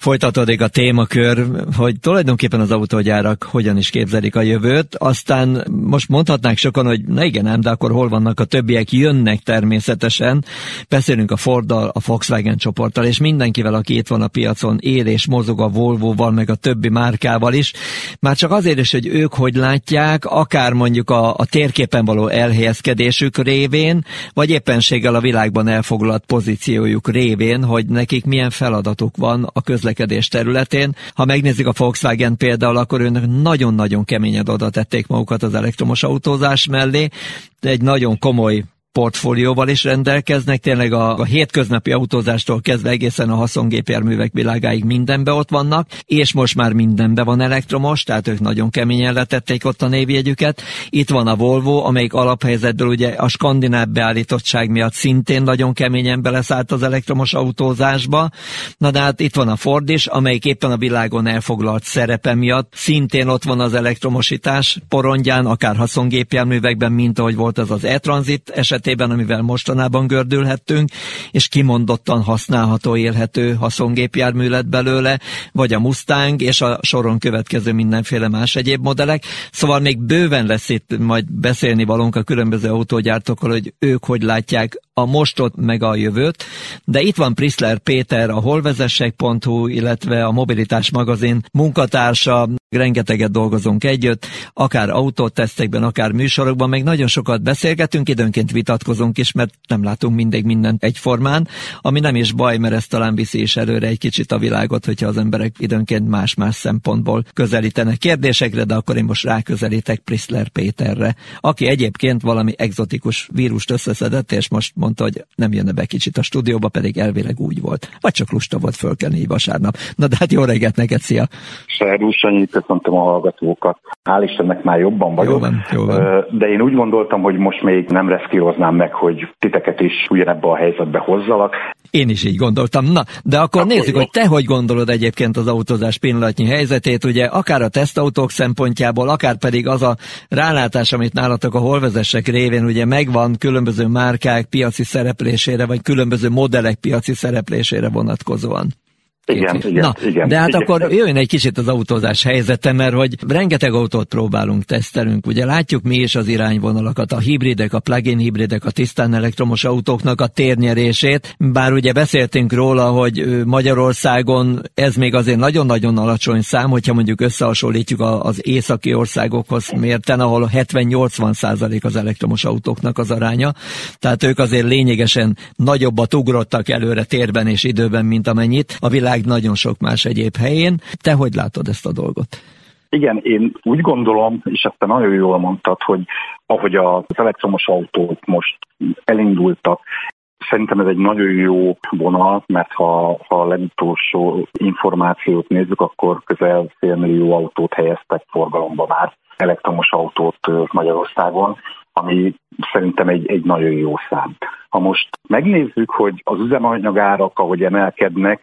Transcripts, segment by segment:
folytatódik a témakör, hogy tulajdonképpen az autógyárak hogyan is képzelik a jövőt, aztán most mondhatnánk sokan, hogy na igen, nem, de akkor hol vannak a többiek, jönnek természetesen. Beszélünk a Forddal, a Volkswagen csoporttal, és mindenkivel, aki itt van a piacon, él és mozog a Volvo-val, meg a többi márkával is. Már csak azért is, hogy ők hogy látják, akár mondjuk a, a térképen való elhelyezkedésük révén, vagy éppenséggel a világban elfoglalt pozíciójuk révén, hogy nekik milyen feladatuk van a közlekedésben közlekedés területén. Ha megnézzük a Volkswagen például, akkor őnek nagyon-nagyon keményen oda tették magukat az elektromos autózás mellé. Egy nagyon komoly portfólióval is rendelkeznek, tényleg a, a hétköznapi autózástól kezdve egészen a haszongépjárművek világáig mindenbe ott vannak, és most már mindenbe van elektromos, tehát ők nagyon keményen letették ott a névjegyüket. Itt van a Volvo, amelyik alaphelyzetből ugye a skandináv beállítottság miatt szintén nagyon keményen beleszállt az elektromos autózásba. Na de hát itt van a Ford is, amelyik éppen a világon elfoglalt szerepe miatt szintén ott van az elektromosítás porondján, akár haszongépjárművekben, mint ahogy volt az az e-transit eset esetében, amivel mostanában gördülhettünk, és kimondottan használható, élhető haszongépjármű lett belőle, vagy a Mustang, és a soron következő mindenféle más egyéb modellek. Szóval még bőven lesz itt majd beszélni valónk a különböző autógyártókkal, hogy ők hogy látják a mostot meg a jövőt, de itt van Prisler Péter, a holvezessek.hu, illetve a Mobilitás magazin munkatársa, rengeteget dolgozunk együtt, akár autótesztekben, akár műsorokban, meg nagyon sokat beszélgetünk, időnként vitatkozunk is, mert nem látunk mindig mindent egyformán, ami nem is baj, mert ez talán viszi is előre egy kicsit a világot, hogyha az emberek időnként más-más szempontból közelítenek kérdésekre, de akkor én most ráközelítek Prisler Péterre, aki egyébként valami egzotikus vírust összeszedett, és most mondta, hogy nem jönne be kicsit a stúdióba, pedig elvileg úgy volt. Vagy csak lusta volt fölkelni így vasárnap. Na de hát jó reggelt neked, szia! Szervusz, Sanyi, köszöntöm a hallgatókat. Hál' Istennek már jobban vagyok. Jó van, jó van. De én úgy gondoltam, hogy most még nem reszkíroznám meg, hogy titeket is ugyanebbe a helyzetbe hozzalak. Én is így gondoltam. Na, de akkor, akkor nézzük, jó. hogy te hogy gondolod egyébként az autózás pillanatnyi helyzetét, ugye akár a tesztautók szempontjából, akár pedig az a rálátás, amit nálatok a holvezesek révén ugye megvan különböző márkák piaci szereplésére, vagy különböző modellek piaci szereplésére vonatkozóan. Igen, igen, Na, igen. De hát igen. akkor jöjjön egy kicsit az autózás helyzete, mert hogy rengeteg autót próbálunk, tesztelünk. Ugye látjuk mi is az irányvonalakat, a hibridek, a plug-in hibridek, a tisztán elektromos autóknak a térnyerését. Bár ugye beszéltünk róla, hogy Magyarországon ez még azért nagyon-nagyon alacsony szám, hogyha mondjuk összehasonlítjuk az északi országokhoz mérten, ahol 70-80 százalék az elektromos autóknak az aránya. Tehát ők azért lényegesen nagyobbat ugrottak előre térben és időben, mint amennyit. A világ világ nagyon sok más egyéb helyén. Te hogy látod ezt a dolgot? Igen, én úgy gondolom, és ezt te nagyon jól mondtad, hogy ahogy az elektromos autók most elindultak, Szerintem ez egy nagyon jó vonal, mert ha, ha a legutolsó információt nézzük, akkor közel félmillió autót helyeztek forgalomba már, elektromos autót Magyarországon, ami szerintem egy, egy nagyon jó szám. Ha most megnézzük, hogy az üzemanyagárak, ahogy emelkednek,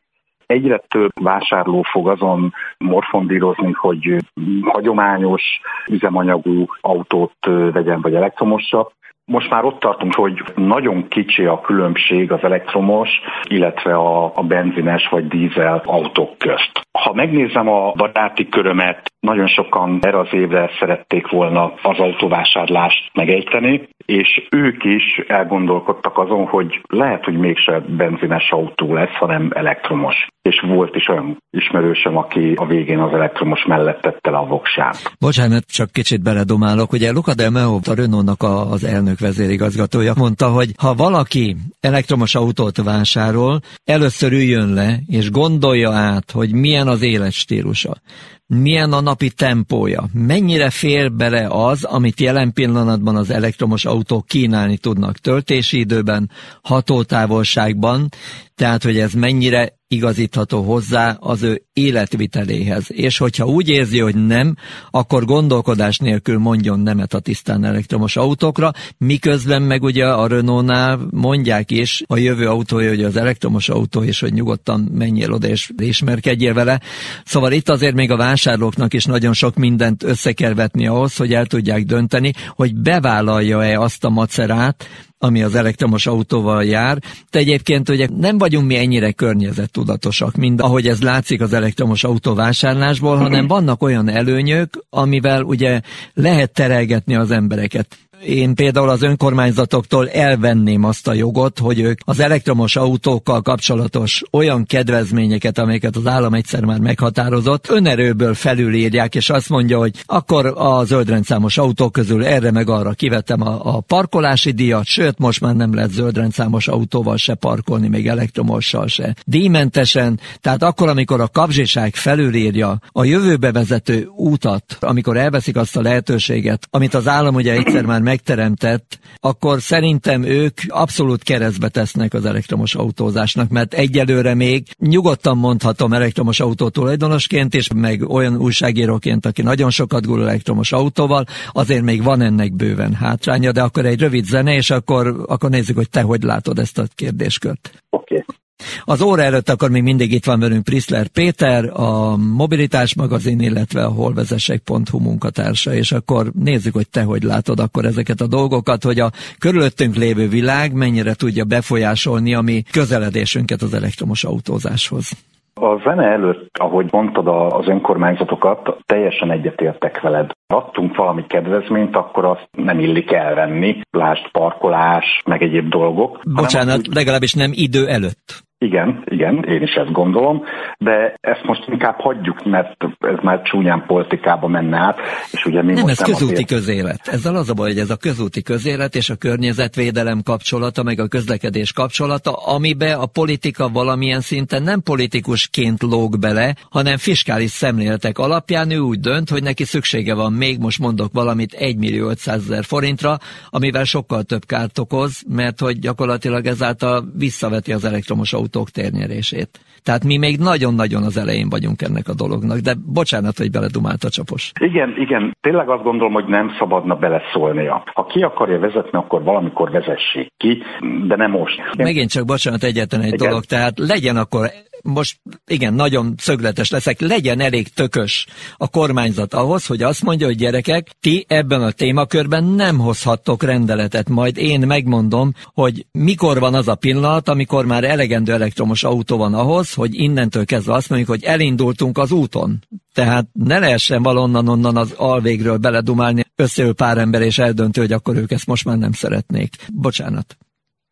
Egyre több vásárló fog azon morfondírozni, hogy hagyományos üzemanyagú autót vegyen, vagy elektromosat, most már ott tartunk, hogy nagyon kicsi a különbség az elektromos, illetve a, a benzines vagy dízel autók közt. Ha megnézem a baráti körömet, nagyon sokan erre az évre szerették volna az autóvásárlást megejteni, és ők is elgondolkodtak azon, hogy lehet, hogy mégse benzines autó lesz, hanem elektromos. És volt is olyan ismerősöm, aki a végén az elektromos mellett tette le a voksát. Bocsánat, csak kicsit beledomálok. Ugye Luca de Meo, a Renault-nak az elnök vezérigazgatója mondta, hogy ha valaki elektromos autót vásárol, először üljön le, és gondolja át, hogy milyen az életstílusa milyen a napi tempója, mennyire fér bele az, amit jelen pillanatban az elektromos autók kínálni tudnak töltési időben, hatótávolságban, tehát hogy ez mennyire igazítható hozzá az ő életviteléhez. És hogyha úgy érzi, hogy nem, akkor gondolkodás nélkül mondjon nemet a tisztán elektromos autókra, miközben meg ugye a Renault-nál mondják is a jövő autója, hogy az elektromos autó, és hogy nyugodtan menjél oda és ismerkedjél vele. Szóval itt azért még a vásárlóknak is nagyon sok mindent össze kell vetni ahhoz, hogy el tudják dönteni, hogy bevállalja-e azt a macerát, ami az elektromos autóval jár. De egyébként ugye nem vagyunk mi ennyire környezettudatosak, mint ahogy ez látszik az elektromos autó vásárlásból, hanem vannak olyan előnyök, amivel ugye lehet terelgetni az embereket. Én például az önkormányzatoktól elvenném azt a jogot, hogy ők az elektromos autókkal kapcsolatos olyan kedvezményeket, amelyeket az állam egyszer már meghatározott, önerőből felülírják, és azt mondja, hogy akkor a zöldrendszámos autók közül erre meg arra kivettem a, a parkolási díjat, sőt, most már nem lehet zöldrendszámos autóval se parkolni, még elektromossal se. Díjmentesen, tehát akkor, amikor a kapzsiság felülírja a jövőbe vezető útat, amikor elveszik azt a lehetőséget, amit az állam ugye egyszer már megteremtett, akkor szerintem ők abszolút keresztbe tesznek az elektromos autózásnak, mert egyelőre még nyugodtan mondhatom elektromos autó tulajdonosként, és meg olyan újságíróként, aki nagyon sokat gurul elektromos autóval, azért még van ennek bőven hátránya, de akkor egy rövid zene, és akkor, akkor nézzük, hogy te hogy látod ezt a kérdéskört. Oké. Okay. Az óra előtt akkor még mindig itt van velünk Priszler Péter, a Mobilitás magazin, illetve a holvezesek.hu munkatársa, és akkor nézzük, hogy te hogy látod akkor ezeket a dolgokat, hogy a körülöttünk lévő világ mennyire tudja befolyásolni a mi közeledésünket az elektromos autózáshoz. A zene előtt, ahogy mondtad az önkormányzatokat, teljesen egyetértek veled. Adtunk valami kedvezményt, akkor azt nem illik elvenni, lásd parkolás, meg egyéb dolgok. Bocsánat, legalábbis nem idő előtt. Igen, igen, én is ezt gondolom, de ezt most inkább hagyjuk, mert ez már csúnyán politikába menne át, és ugye mi nem, most ez nem közúti azért... közélet. Ezzel az a baj, hogy ez a közúti közélet és a környezetvédelem kapcsolata, meg a közlekedés kapcsolata, amibe a politika valamilyen szinten nem politikusként lóg bele, hanem fiskális szemléletek alapján ő úgy dönt, hogy neki szüksége van még, most mondok valamit, 1 millió 500 ezer forintra, amivel sokkal több kárt okoz, mert hogy gyakorlatilag ezáltal visszaveti az elektromos autót autók térnyerését. Tehát mi még nagyon-nagyon az elején vagyunk ennek a dolognak, de bocsánat, hogy beledumált a csapos. Igen, igen, tényleg azt gondolom, hogy nem szabadna beleszólnia. Ha ki akarja vezetni, akkor valamikor vezessék ki, de nem most. Megint csak bocsánat, egyetlen egy igen. dolog, tehát legyen akkor most igen, nagyon szögletes leszek, legyen elég tökös a kormányzat ahhoz, hogy azt mondja, hogy gyerekek, ti ebben a témakörben nem hozhattok rendeletet, majd én megmondom, hogy mikor van az a pillanat, amikor már elegendő elektromos autó van ahhoz, hogy innentől kezdve azt mondjuk, hogy elindultunk az úton. Tehát ne lehessen valonnan onnan az alvégről beledumálni, összeül pár ember és eldöntő, hogy akkor ők ezt most már nem szeretnék. Bocsánat.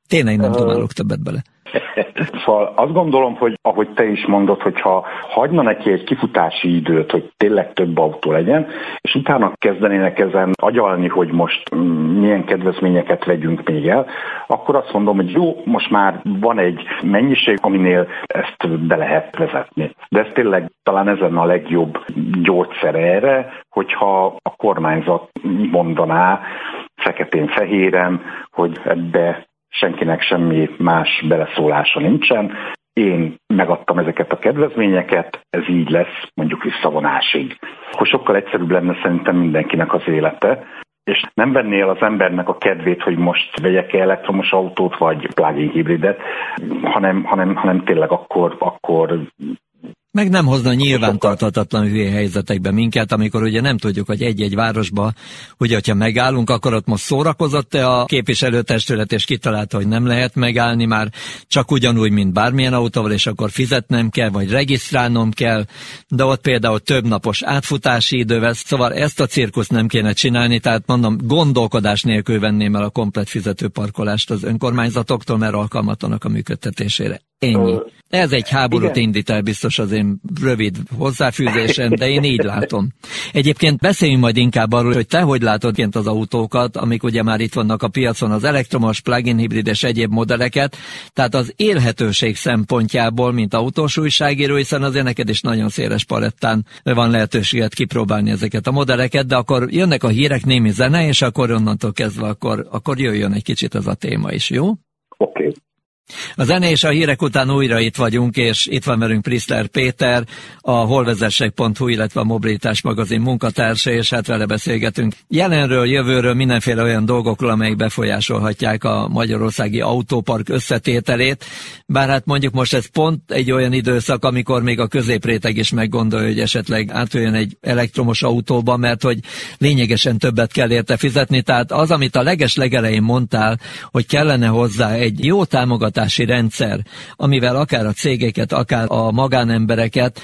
Tényleg nem dumálok többet bele. Szóval azt gondolom, hogy ahogy te is mondod, hogyha hagyna neki egy kifutási időt, hogy tényleg több autó legyen, és utána kezdenének ezen agyalni, hogy most mm, milyen kedvezményeket vegyünk még el, akkor azt mondom, hogy jó, most már van egy mennyiség, aminél ezt be lehet vezetni. De ez tényleg talán ezen a legjobb gyógyszer erre, hogyha a kormányzat mondaná feketén-fehéren, hogy ebbe senkinek semmi más beleszólása nincsen. Én megadtam ezeket a kedvezményeket, ez így lesz mondjuk visszavonásig. Akkor sokkal egyszerűbb lenne szerintem mindenkinek az élete, és nem vennél az embernek a kedvét, hogy most vegyek -e elektromos autót, vagy plug-in hibridet, hanem, hanem, hanem tényleg akkor, akkor meg nem hozna nyilvántarthatatlan hülye helyzetekbe minket, amikor ugye nem tudjuk, hogy egy-egy városba, ugye, hogyha megállunk, akkor ott most szórakozott-e a képviselőtestület, és kitalálta, hogy nem lehet megállni már csak ugyanúgy, mint bármilyen autóval, és akkor fizetnem kell, vagy regisztrálnom kell, de ott például több napos átfutási idő vesz, szóval ezt a cirkuszt nem kéne csinálni, tehát mondom, gondolkodás nélkül venném el a komplet fizetőparkolást az önkormányzatoktól, mert alkalmatlanak a működtetésére. Ennyi. Ez egy háborút Igen. indít el biztos az én rövid hozzáfűzésen, de én így látom. Egyébként beszéljünk majd inkább arról, hogy te hogy látod kint az autókat, amik ugye már itt vannak a piacon, az elektromos, plug-in hibrid és egyéb modelleket, tehát az élhetőség szempontjából, mint autós újságíró, hiszen azért neked is nagyon széles palettán van lehetőséget kipróbálni ezeket a modelleket, de akkor jönnek a hírek, némi zene, és akkor onnantól kezdve akkor, akkor jöjjön egy kicsit ez a téma is, jó? Oké. Okay. A zene és a hírek után újra itt vagyunk, és itt van velünk Priszler Péter, a holvezessek.hu, illetve a Mobilitás magazin munkatársa, és hát vele beszélgetünk jelenről, jövőről, mindenféle olyan dolgokról, amelyek befolyásolhatják a magyarországi autópark összetételét. Bár hát mondjuk most ez pont egy olyan időszak, amikor még a középréteg is meggondolja, hogy esetleg átjöjjön egy elektromos autóba, mert hogy lényegesen többet kell érte fizetni. Tehát az, amit a leges legelején mondtál, hogy kellene hozzá egy jó támogatás, támogatási rendszer, amivel akár a cégeket, akár a magánembereket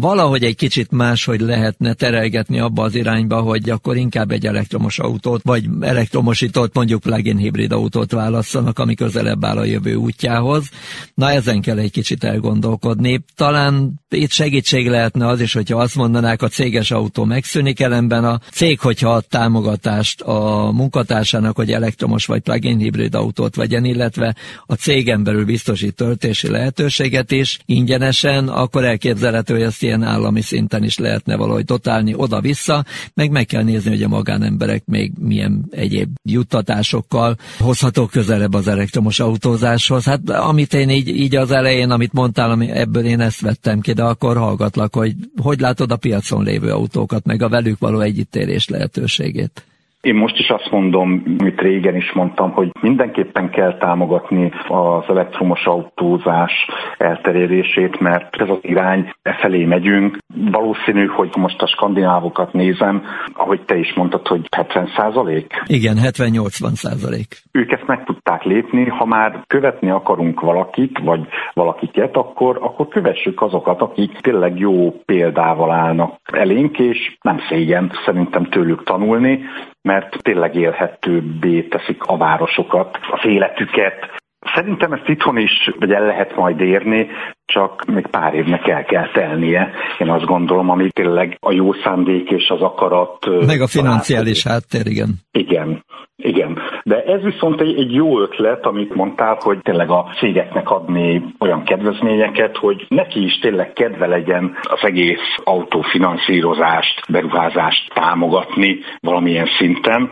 valahogy egy kicsit máshogy lehetne terelgetni abba az irányba, hogy akkor inkább egy elektromos autót, vagy elektromosított mondjuk plug-in hibrid autót válasszanak, ami közelebb áll a jövő útjához. Na ezen kell egy kicsit elgondolkodni. Talán itt segítség lehetne az is, hogyha azt mondanák, a céges autó megszűnik, ellenben a cég, hogyha ad támogatást a munkatársának, hogy elektromos vagy plug-in hibrid autót vegyen, illetve a cégen belül biztosít töltési lehetőséget is ingyenesen, akkor elképzelhető, hogy ezt ilyen állami szinten is lehetne valahogy totálni oda-vissza, meg meg kell nézni, hogy a magánemberek még milyen egyéb juttatásokkal hozhatók közelebb az elektromos autózáshoz. Hát amit én így, így az elején, amit mondtál, ami ebből én ezt vettem ki, de akkor hallgatlak, hogy hogy látod a piacon lévő autókat, meg a velük való együttérés lehetőségét. Én most is azt mondom, amit régen is mondtam, hogy mindenképpen kell támogatni az elektromos autózás elterjedését, mert ez az irány, e felé megyünk. Valószínű, hogy most a skandinávokat nézem, ahogy te is mondtad, hogy 70 százalék? Igen, 70-80 százalék. Ők ezt meg tudták lépni, ha már követni akarunk valakit, vagy valakiket, akkor, akkor kövessük azokat, akik tényleg jó példával állnak elénk, és nem szégyen szerintem tőlük tanulni, mert tényleg élhetőbbé teszik a városokat, az életüket. Szerintem ezt itthon is vagy el lehet majd érni, csak még pár évnek el kell telnie. Én azt gondolom, ami tényleg a jó szándék és az akarat. Meg a financiális háttér, igen. Igen. Igen, de ez viszont egy, egy jó ötlet, amit mondtál, hogy tényleg a cégeknek adni olyan kedvezményeket, hogy neki is tényleg kedve legyen az egész autófinanszírozást, beruházást támogatni valamilyen szinten.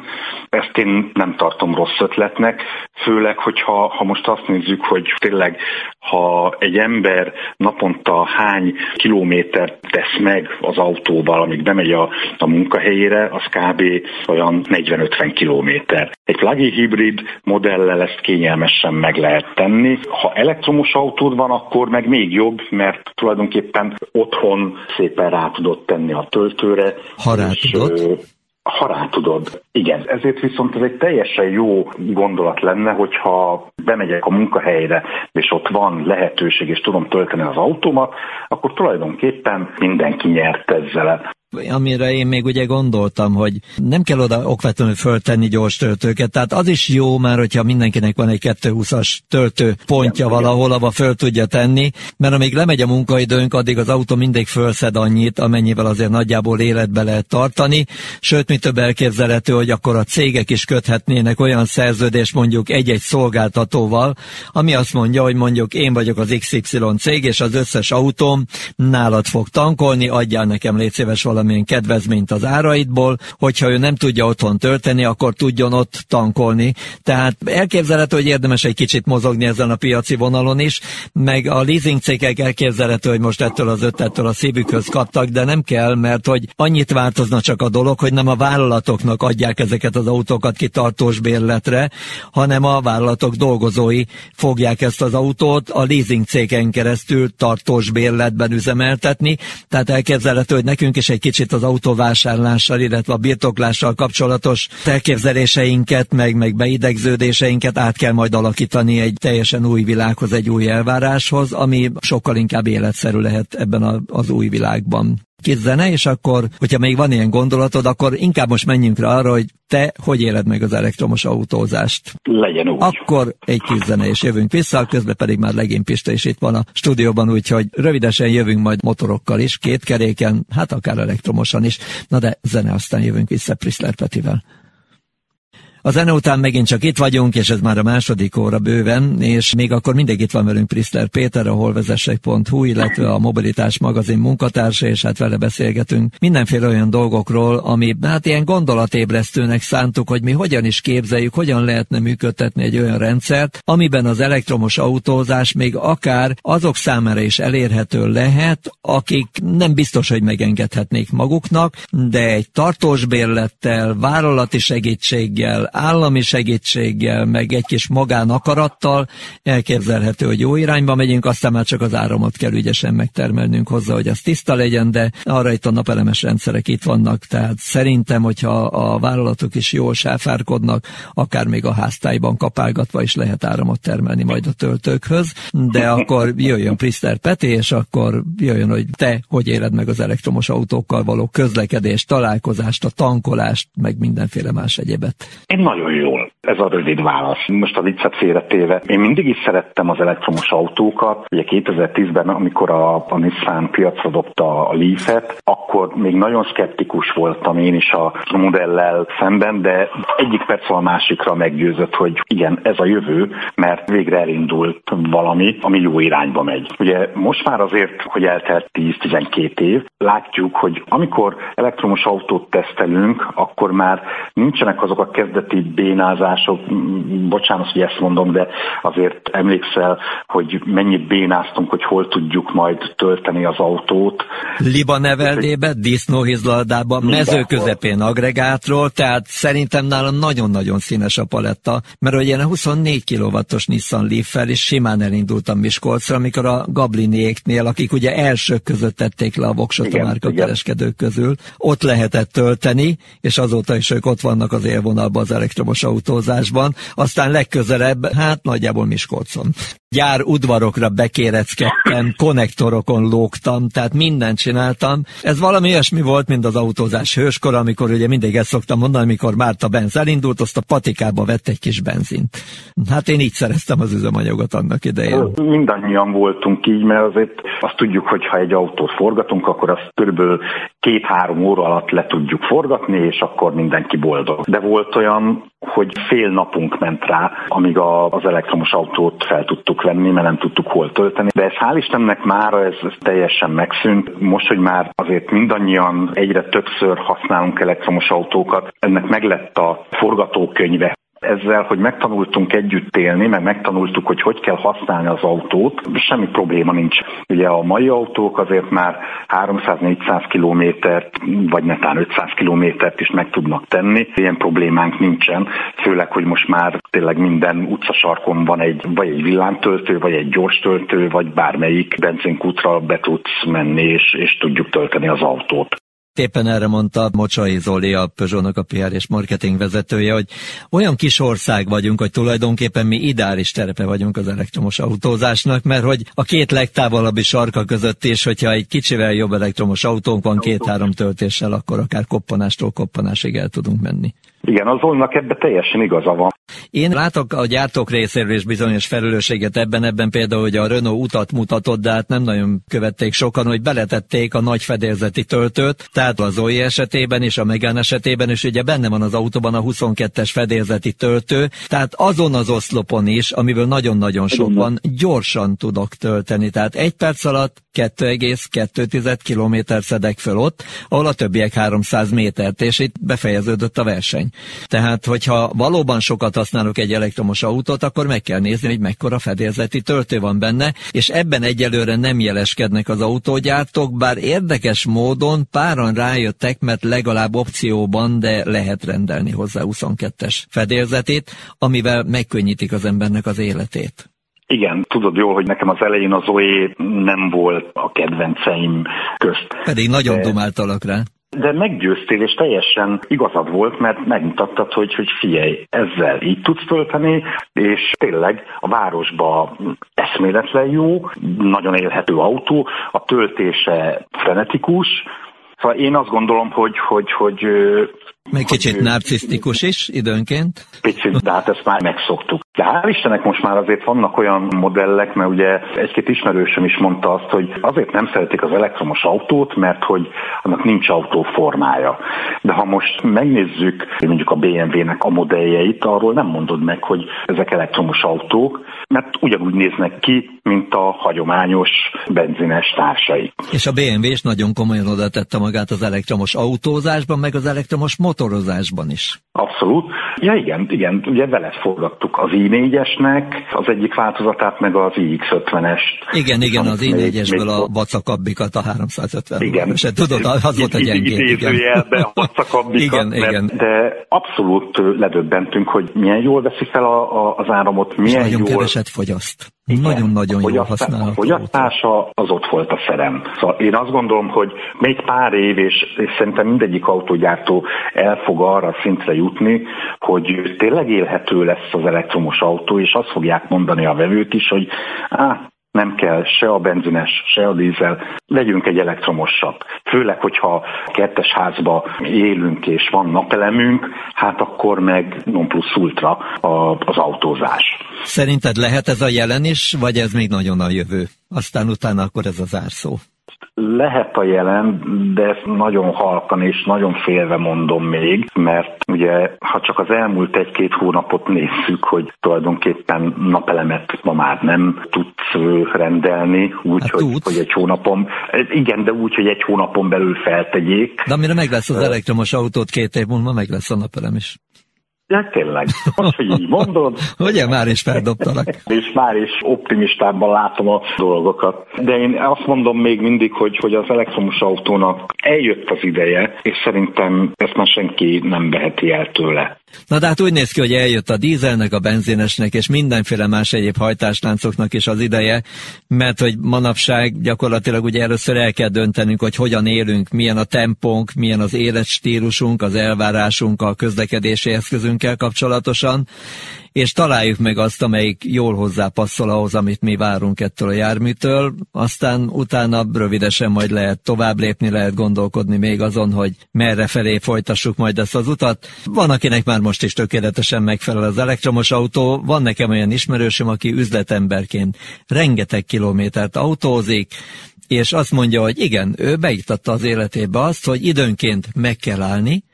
Ezt én nem tartom rossz ötletnek, főleg, hogyha ha most azt nézzük, hogy tényleg ha egy ember naponta hány kilométert tesz meg az autóval, amíg bemegy a, a munkahelyére, az kb. olyan 40-50 kilométer. Egy plug-in hibrid modellel ezt kényelmesen meg lehet tenni. Ha elektromos autód van, akkor meg még jobb, mert tulajdonképpen otthon szépen rá tudod tenni a töltőre. Ha rá tudod ha rá tudod. Igen, ezért viszont ez egy teljesen jó gondolat lenne, hogyha bemegyek a munkahelyre, és ott van lehetőség, és tudom tölteni az autómat, akkor tulajdonképpen mindenki nyert ezzel amire én még ugye gondoltam, hogy nem kell oda okvetlenül föltenni gyors töltőket, tehát az is jó már, hogyha mindenkinek van egy 220-as töltő pontja igen, valahol, ahol föl tudja tenni, mert amíg lemegy a munkaidőnk, addig az autó mindig fölszed annyit, amennyivel azért nagyjából életbe lehet tartani, sőt, mi több elképzelhető, hogy akkor a cégek is köthetnének olyan szerződést mondjuk egy-egy szolgáltatóval, ami azt mondja, hogy mondjuk én vagyok az XY cég, és az összes autóm nálad fog tankolni, adjál nekem légy szíves valamilyen kedvezményt az áraidból, hogyha ő nem tudja otthon tölteni, akkor tudjon ott tankolni. Tehát elképzelhető, hogy érdemes egy kicsit mozogni ezen a piaci vonalon is, meg a leasing cégek elképzelhető, hogy most ettől az ötlettől a szívükhöz kaptak, de nem kell, mert hogy annyit változna csak a dolog, hogy nem a vállalatoknak adják ezeket az autókat ki tartós bérletre, hanem a vállalatok dolgozói fogják ezt az autót a leasing cégen keresztül tartós bérletben üzemeltetni. Tehát elképzelhető, hogy nekünk is egy kicsit az autóvásárlással, illetve a birtoklással kapcsolatos elképzeléseinket, meg, meg beidegződéseinket át kell majd alakítani egy teljesen új világhoz, egy új elváráshoz, ami sokkal inkább életszerű lehet ebben a, az új világban kis zene, és akkor, hogyha még van ilyen gondolatod, akkor inkább most menjünk rá arra, hogy te hogy éled meg az elektromos autózást. Legyen úgy. Akkor egy kis zene, és jövünk vissza, közben pedig már Legén Pista is itt van a stúdióban, úgyhogy rövidesen jövünk majd motorokkal is, két keréken, hát akár elektromosan is. Na de zene, aztán jövünk vissza Priszler Petivel. A zene után megint csak itt vagyunk, és ez már a második óra bőven, és még akkor mindig itt van velünk Priszter Péter, a holvezesek.hu, illetve a Mobilitás magazin munkatársa, és hát vele beszélgetünk mindenféle olyan dolgokról, ami hát ilyen gondolatébresztőnek szántuk, hogy mi hogyan is képzeljük, hogyan lehetne működtetni egy olyan rendszert, amiben az elektromos autózás még akár azok számára is elérhető lehet, akik nem biztos, hogy megengedhetnék maguknak, de egy tartós bérlettel, vállalati segítséggel, állami segítséggel, meg egy kis magánakarattal elképzelhető, hogy jó irányba megyünk, aztán már csak az áramot kell ügyesen megtermelnünk hozzá, hogy az tiszta legyen, de arra itt a napelemes rendszerek itt vannak, tehát szerintem, hogyha a vállalatok is jól sáfárkodnak, akár még a háztályban kapálgatva is lehet áramot termelni majd a töltőkhöz, de akkor jöjjön Prister Peti, és akkor jöjjön, hogy te hogy éled meg az elektromos autókkal való közlekedést, találkozást, a tankolást, meg mindenféle más egyebet. Én nagyon jól. Ez a rövid válasz. Most a viccet félretéve. Én mindig is szerettem az elektromos autókat. Ugye 2010-ben, amikor a, a Nissan piacra dobta a Leaf-et, akkor még nagyon szkeptikus voltam én is a modellel szemben, de egyik perc a másikra meggyőzött, hogy igen, ez a jövő, mert végre elindult valami, ami jó irányba megy. Ugye most már azért, hogy eltelt 10-12 év, látjuk, hogy amikor elektromos autót tesztelünk, akkor már nincsenek azok a kezdeti bénázások, bocsánat, hogy ezt mondom, de azért emlékszel, hogy mennyit bénáztunk, hogy hol tudjuk majd tölteni az autót. Liba neveldébe, disznóhizladába, mező közepén agregátról, tehát szerintem nálam nagyon-nagyon színes a paletta, mert én a 24 kW-os Nissan Leaf-fel is simán elindultam Miskolcra, amikor a Gabliniéknél, akik ugye elsők között tették le a voksot a márka kereskedők közül, ott lehetett tölteni, és azóta is ők ott vannak az élvonalban az elektromos autózásban, aztán legközelebb, hát nagyjából Miskolcon gyár udvarokra bekéreckedtem, konnektorokon lógtam, tehát mindent csináltam. Ez valami olyasmi volt, mint az autózás hőskor, amikor ugye mindig ezt szoktam mondani, amikor Márta Benz elindult, azt a patikába vett egy kis benzint. Hát én így szereztem az üzemanyagot annak idején. Mindannyian voltunk így, mert azért azt tudjuk, hogy ha egy autót forgatunk, akkor azt körülbelül két-három óra alatt le tudjuk forgatni, és akkor mindenki boldog. De volt olyan, hogy fél napunk ment rá, amíg a, az elektromos autót fel tudtuk venni, mert nem tudtuk hol tölteni. De ez hál' Istennek már ez, ez teljesen megszűnt. Most, hogy már azért mindannyian egyre többször használunk elektromos autókat, ennek meglett a forgatókönyve, ezzel, hogy megtanultunk együtt élni, meg megtanultuk, hogy hogy kell használni az autót, semmi probléma nincs. Ugye a mai autók azért már 300-400 kilométert, vagy netán 500 kilométert is meg tudnak tenni. Ilyen problémánk nincsen, főleg, hogy most már tényleg minden utcasarkon van egy, vagy egy villámtöltő, vagy egy gyors töltő, vagy bármelyik benzinkútra be tudsz menni, és, és tudjuk tölteni az autót. Éppen erre mondta Mocsai Zoli, a Peugeot-nak a PR és marketing vezetője, hogy olyan kis ország vagyunk, hogy tulajdonképpen mi ideális terepe vagyunk az elektromos autózásnak, mert hogy a két legtávolabbi sarka között is, hogyha egy kicsivel jobb elektromos autónk van két-három töltéssel, akkor akár koppanástól koppanásig el tudunk menni. Igen, az Zolnak ebben teljesen igaza van. Én látok a gyártók részéről is bizonyos felelősséget ebben, ebben például, hogy a Renault utat mutatott, de hát nem nagyon követték sokan, hogy beletették a nagy fedélzeti töltőt, tehát az Zoe esetében és a Megán esetében is ugye benne van az autóban a 22-es fedélzeti töltő, tehát azon az oszlopon is, amiből nagyon-nagyon sok van, gyorsan tudok tölteni, tehát egy perc alatt 2,2 kilométer szedek föl ott, ahol a többiek 300 métert, és itt befejeződött a verseny. Tehát, hogyha valóban sokat használok egy elektromos autót, akkor meg kell nézni, hogy mekkora fedélzeti töltő van benne, és ebben egyelőre nem jeleskednek az autógyártók, bár érdekes módon páran rájöttek, mert legalább opcióban, de lehet rendelni hozzá 22-es fedélzetét, amivel megkönnyítik az embernek az életét. Igen, tudod jól, hogy nekem az elején az OE nem volt a kedvenceim közt. Pedig nagyon de... dumáltalak rá. De meggyőztél, és teljesen igazad volt, mert megmutattad, hogy, hogy figyelj, ezzel így tudsz tölteni, és tényleg a városba eszméletlen jó, nagyon élhető autó, a töltése frenetikus, Szóval én azt gondolom, hogy, hogy, hogy Meg kicsit narcisztikus is időnként. Picit, de hát ezt már megszoktuk. De hál' Istennek most már azért vannak olyan modellek, mert ugye egy-két ismerősöm is mondta azt, hogy azért nem szeretik az elektromos autót, mert hogy annak nincs autó formája. De ha most megnézzük mondjuk a BMW-nek a modelljeit, arról nem mondod meg, hogy ezek elektromos autók, mert ugyanúgy néznek ki, mint a hagyományos benzines társai. És a BMW is nagyon komolyan oda tette magát az elektromos autózásban, meg az elektromos motorozásban is. Abszolút. Ja igen, igen, ugye veled forgattuk az i4-esnek az egyik változatát, meg az iX50-est. Igen, igen, az i4-esből a vacakabbikat, a 350 Igen. Se, tudod, az volt a gyengébb. Idézőjelbe a vacakabbikat. igen, igen. De abszolút ledöbbentünk, hogy milyen jól veszi fel a, a, az áramot, milyen nagyon jól... keveset fogyaszt. Nagyon-nagyon jól használható. A fogyasztása az ott volt a szerem. Szóval én azt gondolom, hogy még pár év, és, és szerintem mindegyik autógyártó el fog arra szintre jutni, hogy tényleg élhető lesz az elektromos autó, és azt fogják mondani a vevők is, hogy á, nem kell se a benzines, se a dízel, legyünk egy elektromosat. Főleg, hogyha kettes házba élünk és van napelemünk, hát akkor meg non plus ultra az autózás. Szerinted lehet ez a jelen is, vagy ez még nagyon a jövő? Aztán utána akkor ez az árszó lehet a jelen, de ezt nagyon halkan és nagyon félve mondom még, mert ugye ha csak az elmúlt egy-két hónapot nézzük, hogy tulajdonképpen napelemet ma már nem tudsz rendelni, úgy, hát hogy, hogy egy hónapon, igen, de úgy, hogy egy hónapon belül feltegyék. De amire meg lesz az elektromos autót két év múlva, meg lesz a napelem is. Ja, tényleg. Most, hogy így mondod. Ugye, már is feldobtalak. És már is optimistában látom a dolgokat. De én azt mondom még mindig, hogy, hogy az elektromos autónak eljött az ideje, és szerintem ezt már senki nem veheti el tőle. Na de hát úgy néz ki, hogy eljött a dízelnek, a benzinesnek és mindenféle más egyéb hajtásláncoknak is az ideje, mert hogy manapság gyakorlatilag ugye először el kell döntenünk, hogy hogyan élünk, milyen a tempónk, milyen az életstílusunk, az elvárásunk a közlekedési eszközünkkel kapcsolatosan, és találjuk meg azt, amelyik jól hozzápasszol ahhoz, amit mi várunk ettől a járműtől, aztán utána rövidesen majd lehet tovább lépni, lehet gondolkodni még azon, hogy merre felé folytassuk majd ezt az utat. Van, akinek már most is tökéletesen megfelel az elektromos autó, van nekem olyan ismerősöm, aki üzletemberként rengeteg kilométert autózik, és azt mondja, hogy igen, ő beiktatta az életébe azt, hogy időnként meg kell állni,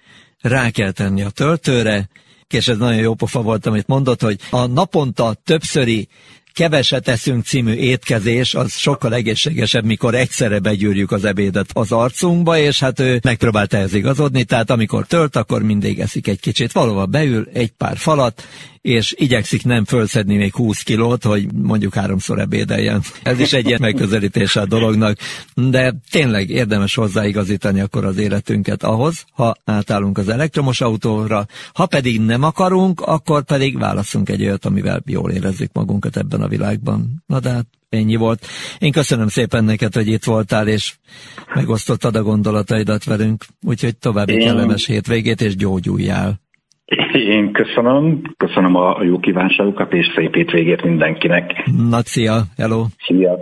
rá kell tenni a töltőre, és ez nagyon jó pofa volt, amit mondott, hogy a naponta többszöri keveset eszünk című étkezés, az sokkal egészségesebb, mikor egyszerre begyűrjük az ebédet az arcunkba, és hát ő megpróbált ehhez igazodni, tehát amikor tölt, akkor mindig eszik egy kicsit. Valóban beül egy pár falat, és igyekszik nem fölszedni még 20 kilót, hogy mondjuk háromszor ebédeljen. Ez is egy ilyen megközelítése a dolognak, de tényleg érdemes hozzáigazítani akkor az életünket ahhoz, ha átállunk az elektromos autóra, ha pedig nem akarunk, akkor pedig válaszunk egy olyat, amivel jól érezzük magunkat ebben a világban. Na de hát ennyi volt. Én köszönöm szépen neked, hogy itt voltál, és megosztottad a gondolataidat velünk, úgyhogy további Én... kellemes hétvégét, és gyógyuljál. Én köszönöm, köszönöm a jó kívánságokat, és szép hétvégét mindenkinek. Na, szia, hello! Szia!